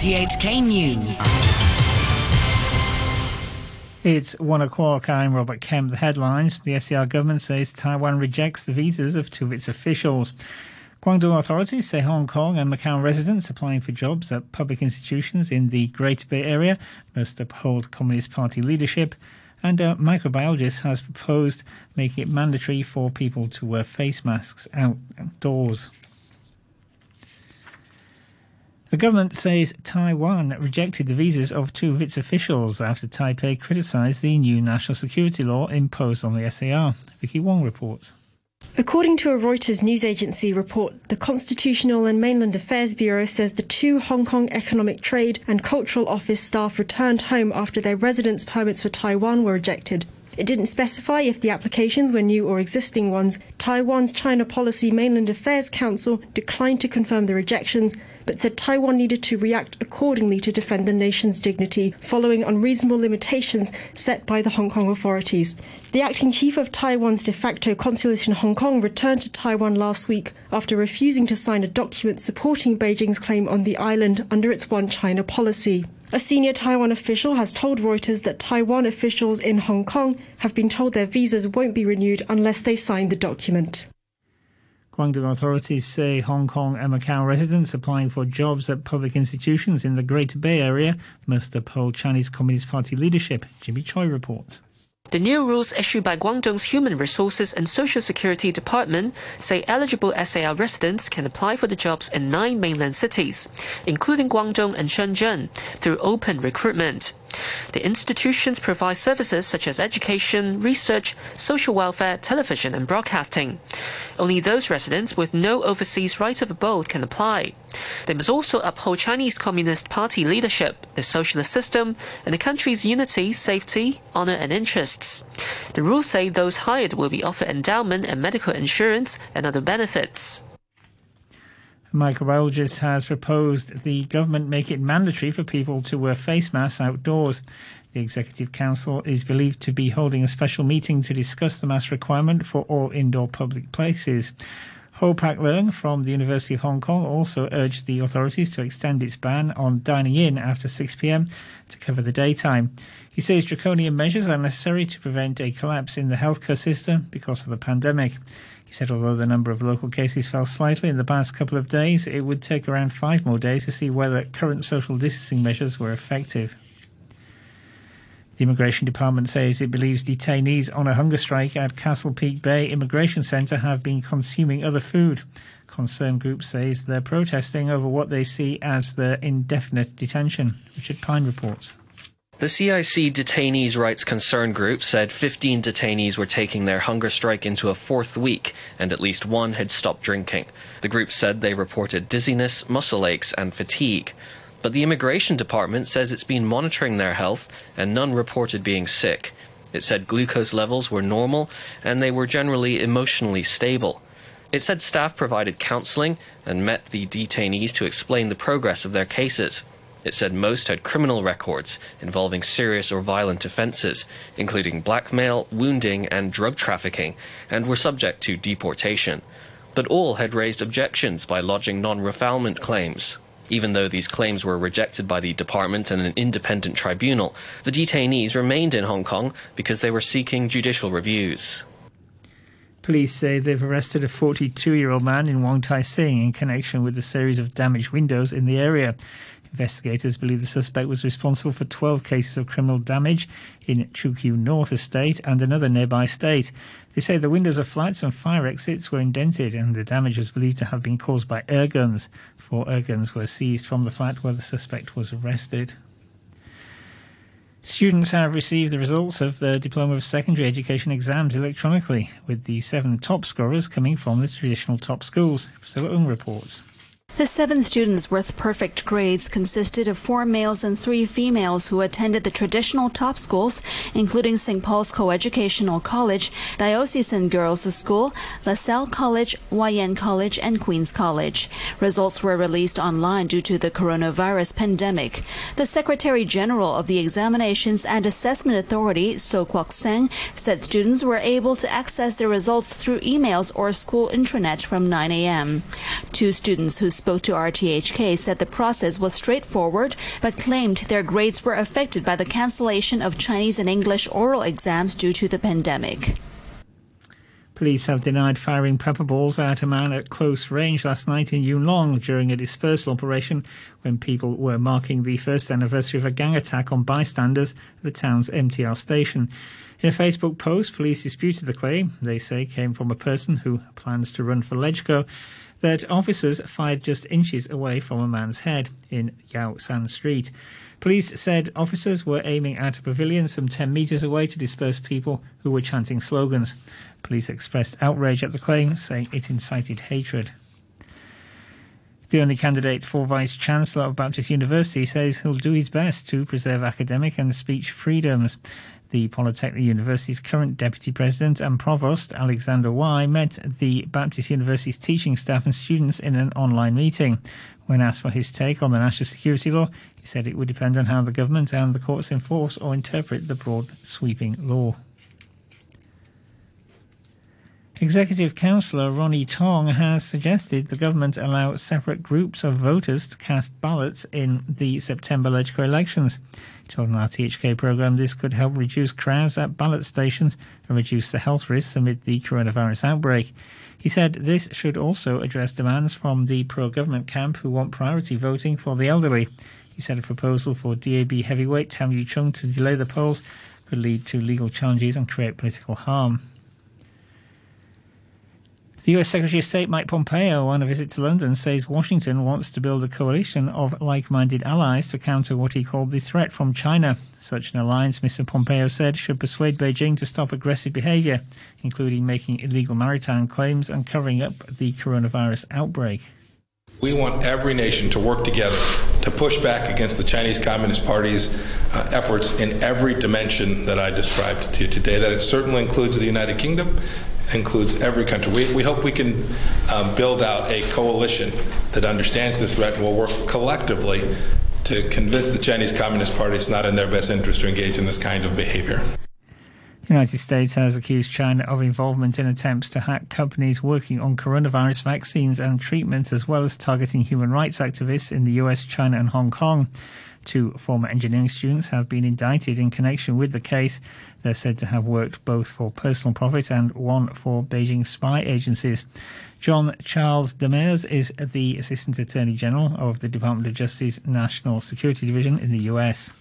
RTHK News. It's one o'clock. I'm Robert Kemp. The headlines. The SAR government says Taiwan rejects the visas of two of its officials. Guangdong authorities say Hong Kong and Macau residents applying for jobs at public institutions in the Greater Bay Area must uphold Communist Party leadership. And a microbiologist has proposed making it mandatory for people to wear face masks outdoors. The government says Taiwan rejected the visas of two of its officials after Taipei criticised the new national security law imposed on the SAR. Vicky Wong reports. According to a Reuters news agency report, the Constitutional and Mainland Affairs Bureau says the two Hong Kong Economic Trade and Cultural Office staff returned home after their residence permits for Taiwan were rejected. It didn't specify if the applications were new or existing ones. Taiwan's China Policy Mainland Affairs Council declined to confirm the rejections, but said Taiwan needed to react accordingly to defend the nation's dignity, following unreasonable limitations set by the Hong Kong authorities. The acting chief of Taiwan's de facto consulate in Hong Kong returned to Taiwan last week after refusing to sign a document supporting Beijing's claim on the island under its One China policy. A senior Taiwan official has told Reuters that Taiwan officials in Hong Kong have been told their visas won't be renewed unless they sign the document. Guangdong authorities say Hong Kong and Macau residents applying for jobs at public institutions in the Greater Bay Area must uphold Chinese Communist Party leadership. Jimmy Choi reports. The new rules issued by Guangdong's Human Resources and Social Security Department say eligible SAR residents can apply for the jobs in nine mainland cities, including Guangzhou and Shenzhen, through open recruitment. The institutions provide services such as education, research, social welfare, television, and broadcasting. Only those residents with no overseas right of abode can apply. They must also uphold Chinese Communist Party leadership, the socialist system, and the country's unity, safety, honor, and interests. The rules say those hired will be offered endowment and medical insurance and other benefits. Microbiologist has proposed the government make it mandatory for people to wear face masks outdoors. The Executive Council is believed to be holding a special meeting to discuss the mask requirement for all indoor public places. Ho Pak Leung from the University of Hong Kong also urged the authorities to extend its ban on dining in after 6 pm to cover the daytime. He says draconian measures are necessary to prevent a collapse in the healthcare system because of the pandemic. He said although the number of local cases fell slightly in the past couple of days, it would take around five more days to see whether current social distancing measures were effective. The Immigration Department says it believes detainees on a hunger strike at Castle Peak Bay Immigration Centre have been consuming other food. Concern group says they're protesting over what they see as the indefinite detention. Richard Pine reports. The CIC Detainees Rights Concern Group said 15 detainees were taking their hunger strike into a fourth week and at least one had stopped drinking. The group said they reported dizziness, muscle aches, and fatigue. But the Immigration Department says it's been monitoring their health and none reported being sick. It said glucose levels were normal and they were generally emotionally stable. It said staff provided counselling and met the detainees to explain the progress of their cases. It said most had criminal records involving serious or violent offences, including blackmail, wounding, and drug trafficking, and were subject to deportation. But all had raised objections by lodging non refoulement claims. Even though these claims were rejected by the department and an independent tribunal, the detainees remained in Hong Kong because they were seeking judicial reviews. Police say they've arrested a 42 year old man in Wong Tai Sin in connection with a series of damaged windows in the area. Investigators believe the suspect was responsible for 12 cases of criminal damage in Kiew North Estate and another nearby estate. They say the windows of flats and fire exits were indented and the damage was believed to have been caused by air guns. Four air guns were seized from the flat where the suspect was arrested. Students have received the results of their Diploma of Secondary Education exams electronically, with the seven top scorers coming from the traditional top schools. Priscilla reports. The seven students with perfect grades consisted of four males and three females who attended the traditional top schools, including St. Paul's Coeducational College, Diocesan Girls' School, LaSalle College, YN College, and Queen's College. Results were released online due to the coronavirus pandemic. The Secretary General of the Examinations and Assessment Authority, So Kwok Sang, said students were able to access their results through emails or school intranet from 9 a.m. Two students who spoke to RTHK said the process was straightforward, but claimed their grades were affected by the cancellation of Chinese and English oral exams due to the pandemic. Police have denied firing pepper balls at a man at close range last night in Yuen Long during a dispersal operation when people were marking the first anniversary of a gang attack on bystanders at the town's MTR station. In a Facebook post, police disputed the claim, they say came from a person who plans to run for Legco, that officers fired just inches away from a man's head in Yau San Street. Police said officers were aiming at a pavilion some 10 metres away to disperse people who were chanting slogans. Police expressed outrage at the claim, saying it incited hatred. The only candidate for Vice Chancellor of Baptist University says he'll do his best to preserve academic and speech freedoms. The Polytechnic University's current Deputy President and Provost, Alexander Wai, met the Baptist University's teaching staff and students in an online meeting. When asked for his take on the national security law, he said it would depend on how the government and the courts enforce or interpret the broad sweeping law. Executive Councillor Ronnie Tong has suggested the government allow separate groups of voters to cast ballots in the September legislative elections. Told an RTHK programme this could help reduce crowds at ballot stations and reduce the health risks amid the coronavirus outbreak. He said this should also address demands from the pro-government camp who want priority voting for the elderly. He said a proposal for DAB heavyweight Tam Yiu Chung to delay the polls could lead to legal challenges and create political harm. The US Secretary of State Mike Pompeo, on a visit to London, says Washington wants to build a coalition of like minded allies to counter what he called the threat from China. Such an alliance, Mr. Pompeo said, should persuade Beijing to stop aggressive behavior, including making illegal maritime claims and covering up the coronavirus outbreak. We want every nation to work together to push back against the Chinese Communist Party's uh, efforts in every dimension that I described to you today. That it certainly includes the United Kingdom includes every country. We, we hope we can um, build out a coalition that understands this threat and will work collectively to convince the Chinese Communist Party it's not in their best interest to engage in this kind of behavior. The United States has accused China of involvement in attempts to hack companies working on coronavirus vaccines and treatments, as well as targeting human rights activists in the US, China, and Hong Kong. Two former engineering students have been indicted in connection with the case. They're said to have worked both for personal profit and one for Beijing spy agencies. John Charles Demers is the Assistant Attorney General of the Department of Justice National Security Division in the U.S.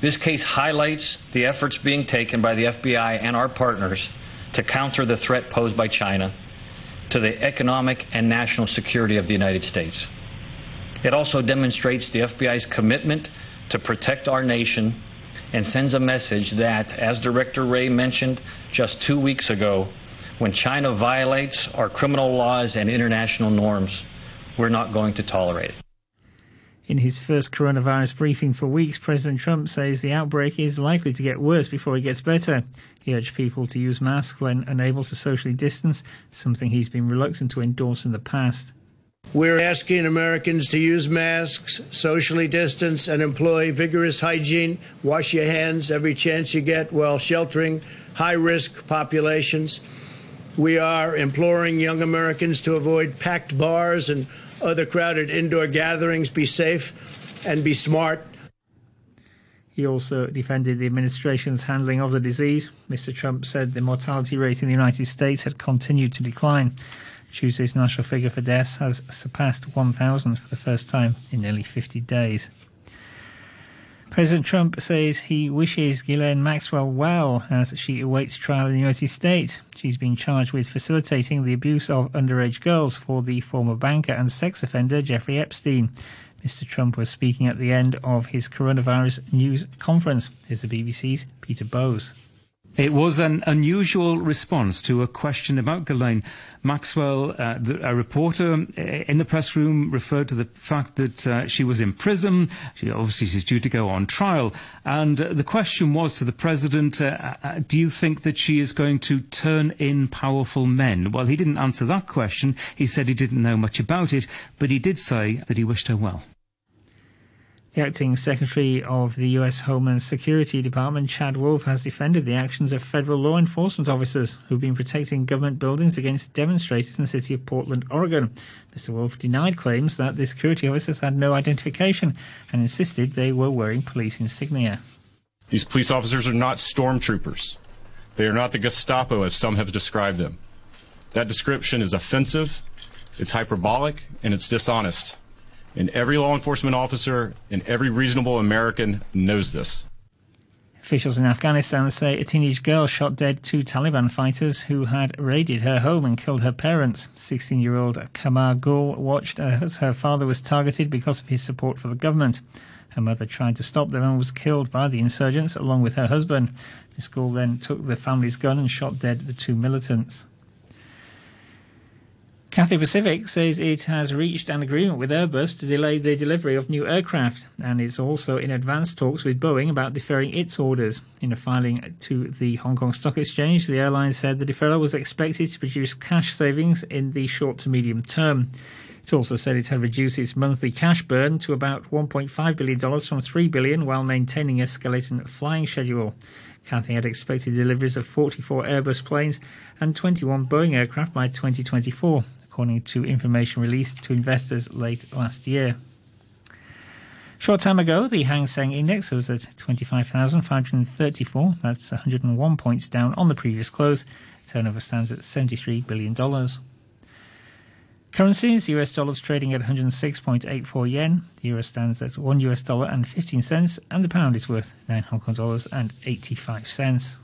This case highlights the efforts being taken by the FBI and our partners to counter the threat posed by China to the economic and national security of the United States. It also demonstrates the FBI's commitment to protect our nation and sends a message that, as Director Wray mentioned just two weeks ago, when China violates our criminal laws and international norms, we're not going to tolerate it. In his first coronavirus briefing for weeks, President Trump says the outbreak is likely to get worse before it gets better. He urged people to use masks when unable to socially distance, something he's been reluctant to endorse in the past. We're asking Americans to use masks, socially distance, and employ vigorous hygiene. Wash your hands every chance you get while sheltering high risk populations. We are imploring young Americans to avoid packed bars and other crowded indoor gatherings. Be safe and be smart. He also defended the administration's handling of the disease. Mr. Trump said the mortality rate in the United States had continued to decline. Tuesday's national figure for deaths has surpassed 1,000 for the first time in nearly 50 days. President Trump says he wishes Ghislaine Maxwell well as she awaits trial in the United States. She's been charged with facilitating the abuse of underage girls for the former banker and sex offender Jeffrey Epstein. Mr. Trump was speaking at the end of his coronavirus news conference. Here's the BBC's Peter Bowes. It was an unusual response to a question about Ghislaine Maxwell. Uh, the, a reporter uh, in the press room referred to the fact that uh, she was in prison. She obviously she's due to go on trial, and uh, the question was to the president: uh, uh, Do you think that she is going to turn in powerful men? Well, he didn't answer that question. He said he didn't know much about it, but he did say that he wished her well. The acting Secretary of the U.S. Homeland Security Department, Chad Wolf, has defended the actions of federal law enforcement officers who've been protecting government buildings against demonstrators in the city of Portland, Oregon. Mr. Wolf denied claims that the security officers had no identification and insisted they were wearing police insignia. These police officers are not stormtroopers. They are not the Gestapo as some have described them. That description is offensive, it's hyperbolic, and it's dishonest. And every law enforcement officer and every reasonable American knows this. Officials in Afghanistan say a teenage girl shot dead two Taliban fighters who had raided her home and killed her parents. 16 year old Kamar Gul watched as her father was targeted because of his support for the government. Her mother tried to stop them and was killed by the insurgents along with her husband. Miss Gul then took the family's gun and shot dead the two militants. Cathay Pacific says it has reached an agreement with Airbus to delay the delivery of new aircraft, and it's also in advanced talks with Boeing about deferring its orders. In a filing to the Hong Kong Stock Exchange, the airline said the deferral was expected to produce cash savings in the short to medium term. It also said it had reduced its monthly cash burn to about $1.5 billion from 3 billion while maintaining a skeleton flying schedule. Cathay had expected deliveries of 44 Airbus planes and 21 Boeing aircraft by 2024 according to information released to investors late last year. Short time ago, the Hang Seng Index was at 25,534. That's 101 points down on the previous close. Turnover stands at $73 billion. Currencies, US dollars trading at 106.84 yen. The euro stands at 1 US dollar and 15 cents, and the pound is worth 9 Hong Kong dollars and 85 cents.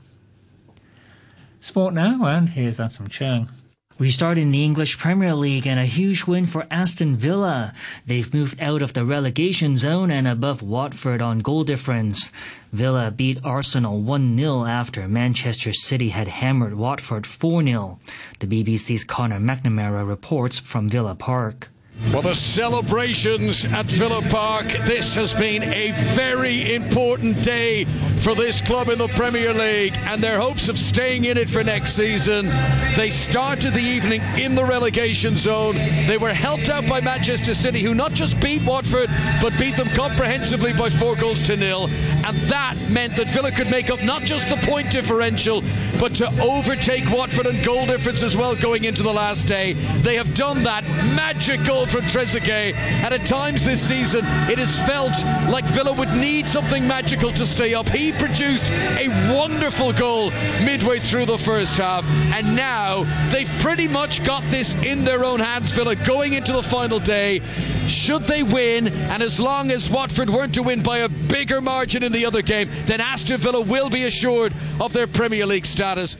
Sport now, and here's Adam Chung. We start in the English Premier League and a huge win for Aston Villa. They've moved out of the relegation zone and above Watford on goal difference. Villa beat Arsenal 1-0 after Manchester City had hammered Watford 4-0. The BBC's Conor McNamara reports from Villa Park. Well, the celebrations at Villa Park. This has been a very important day for this club in the Premier League and their hopes of staying in it for next season. They started the evening in the relegation zone. They were helped out by Manchester City, who not just beat Watford, but beat them comprehensively by four goals to nil. And that meant that Villa could make up not just the point differential, but to overtake Watford and goal difference as well going into the last day. They have done that magical from Trezeguet. And at times this season, it has felt like Villa would need something magical to stay up. He produced a wonderful goal midway through the first half. And now they've pretty much got this in their own hands, Villa, going into the final day. Should they win, and as long as Watford weren't to win by a bigger margin in the other game, then Aston Villa will be assured of their Premier League status.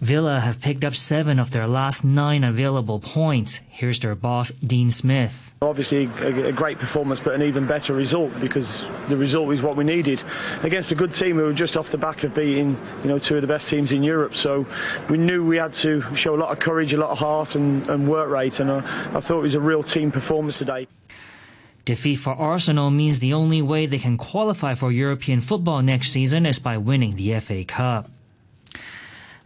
Villa have picked up seven of their last nine available points. Here's their boss, Dean Smith. Obviously, a, great performance, but an even better result because the result is what we needed against a good team who were just off the back of beating, you know, two of the best teams in Europe. So we knew we had to show a lot of courage, a lot of heart, and, and work rate. And I, I thought it was a real team performance today. Defeat for Arsenal means the only way they can qualify for European football next season is by winning the FA Cup.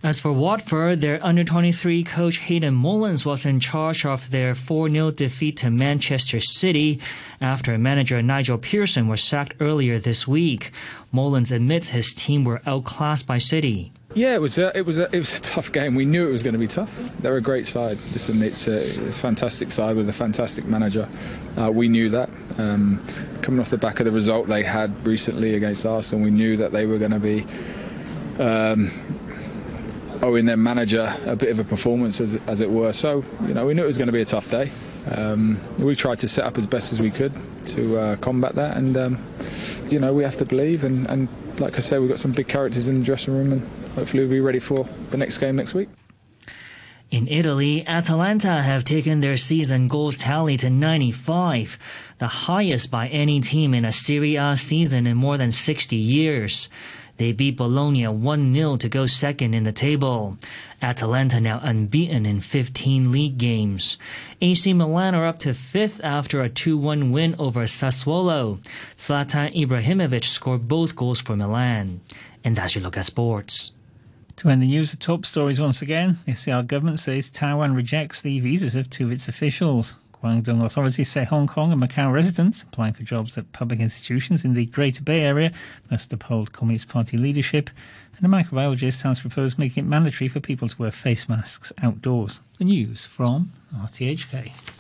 As for Watford, their under 23 coach Hayden Mullins was in charge of their 4 0 defeat to Manchester City after manager Nigel Pearson was sacked earlier this week. Mullins admits his team were outclassed by City. Yeah, it was a, it was a, it was a tough game. We knew it was going to be tough. They're a great side. Listen, it's a, it's a fantastic side with a fantastic manager. Uh, we knew that. Um, coming off the back of the result they had recently against Arsenal, we knew that they were going to be. Um, owing their manager a bit of a performance, as, as it were. So, you know, we knew it was going to be a tough day. Um, we tried to set up as best as we could to uh, combat that, and um, you know, we have to believe. And, and like I say, we've got some big characters in the dressing room, and hopefully, we'll be ready for the next game next week. In Italy, Atalanta have taken their season goals tally to 95, the highest by any team in a Serie A season in more than 60 years. They beat Bologna 1-0 to go second in the table. Atalanta now unbeaten in 15 league games. AC Milan are up to fifth after a 2-1 win over Sassuolo. Zlatan Ibrahimovic scored both goals for Milan. And that's your look at sports. To end the news, the top stories once again. The SAR government says Taiwan rejects the visas of two of its officials. Guangdong authorities say Hong Kong and Macau residents applying for jobs at public institutions in the Greater Bay Area must uphold Communist Party leadership. And a microbiologist has proposed making it mandatory for people to wear face masks outdoors. The news from RTHK.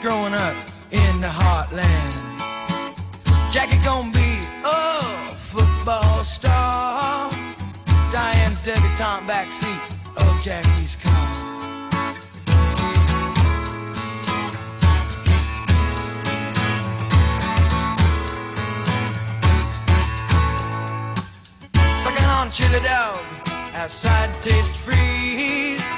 Growing up in the heartland. Jackie gonna be a football star. Diane's debutante backseat of Jackie's car. Sucking on chili dog outside Tastee Freez.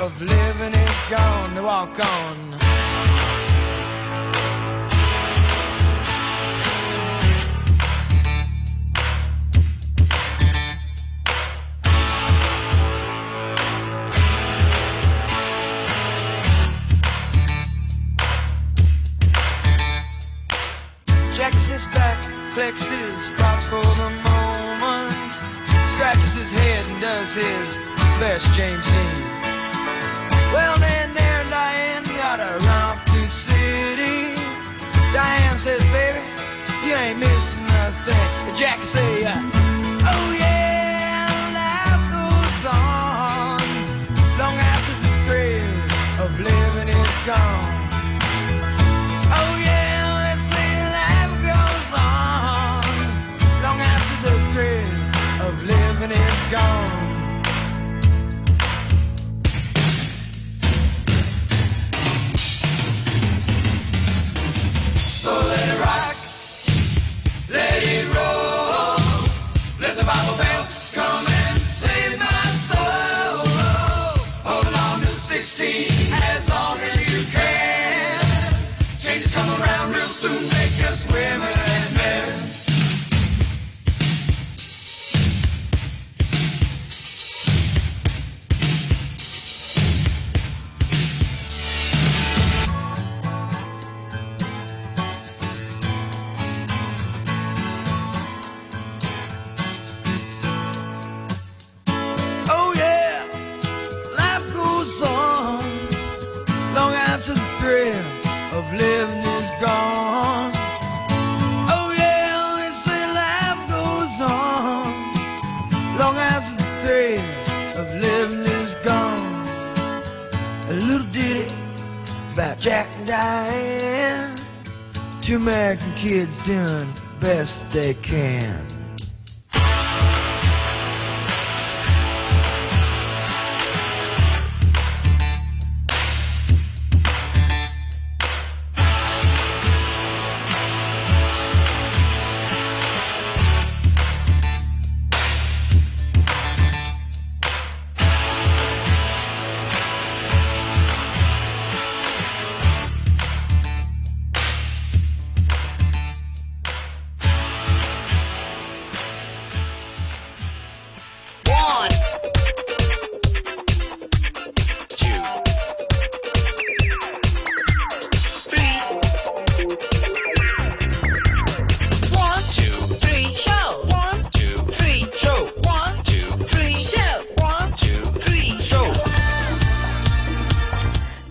of living is gone to walk on. Checks his back, collects his thoughts for the moment, scratches his head and does his best James Dean. Well, then there, Diane, gotta run off to city. Diane says, baby, you ain't missing nothing. Jackie say, uh, oh yeah, life goes on long after the thrill of living is gone. Oh yeah, say life goes on long after the thrill of living is gone. Living is gone. Oh yeah, they say life goes on long the thrill of living is gone. A little ditty about Jack and Diane, two American kids doing best they can.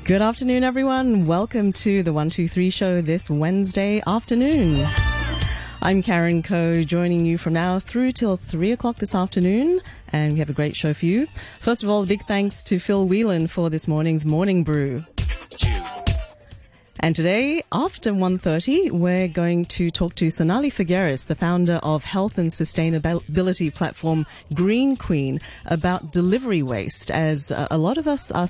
Good afternoon, everyone. Welcome to the 123 show this Wednesday afternoon. I'm Karen Coe, joining you from now through till 3 o'clock this afternoon and we have a great show for you. First of all, big thanks to Phil Whelan for this morning's morning brew. And today, after 1.30, we're going to talk to Sonalie Figueiras, the founder of health and sustainability platform Green Queen, about delivery waste, as a lot of us are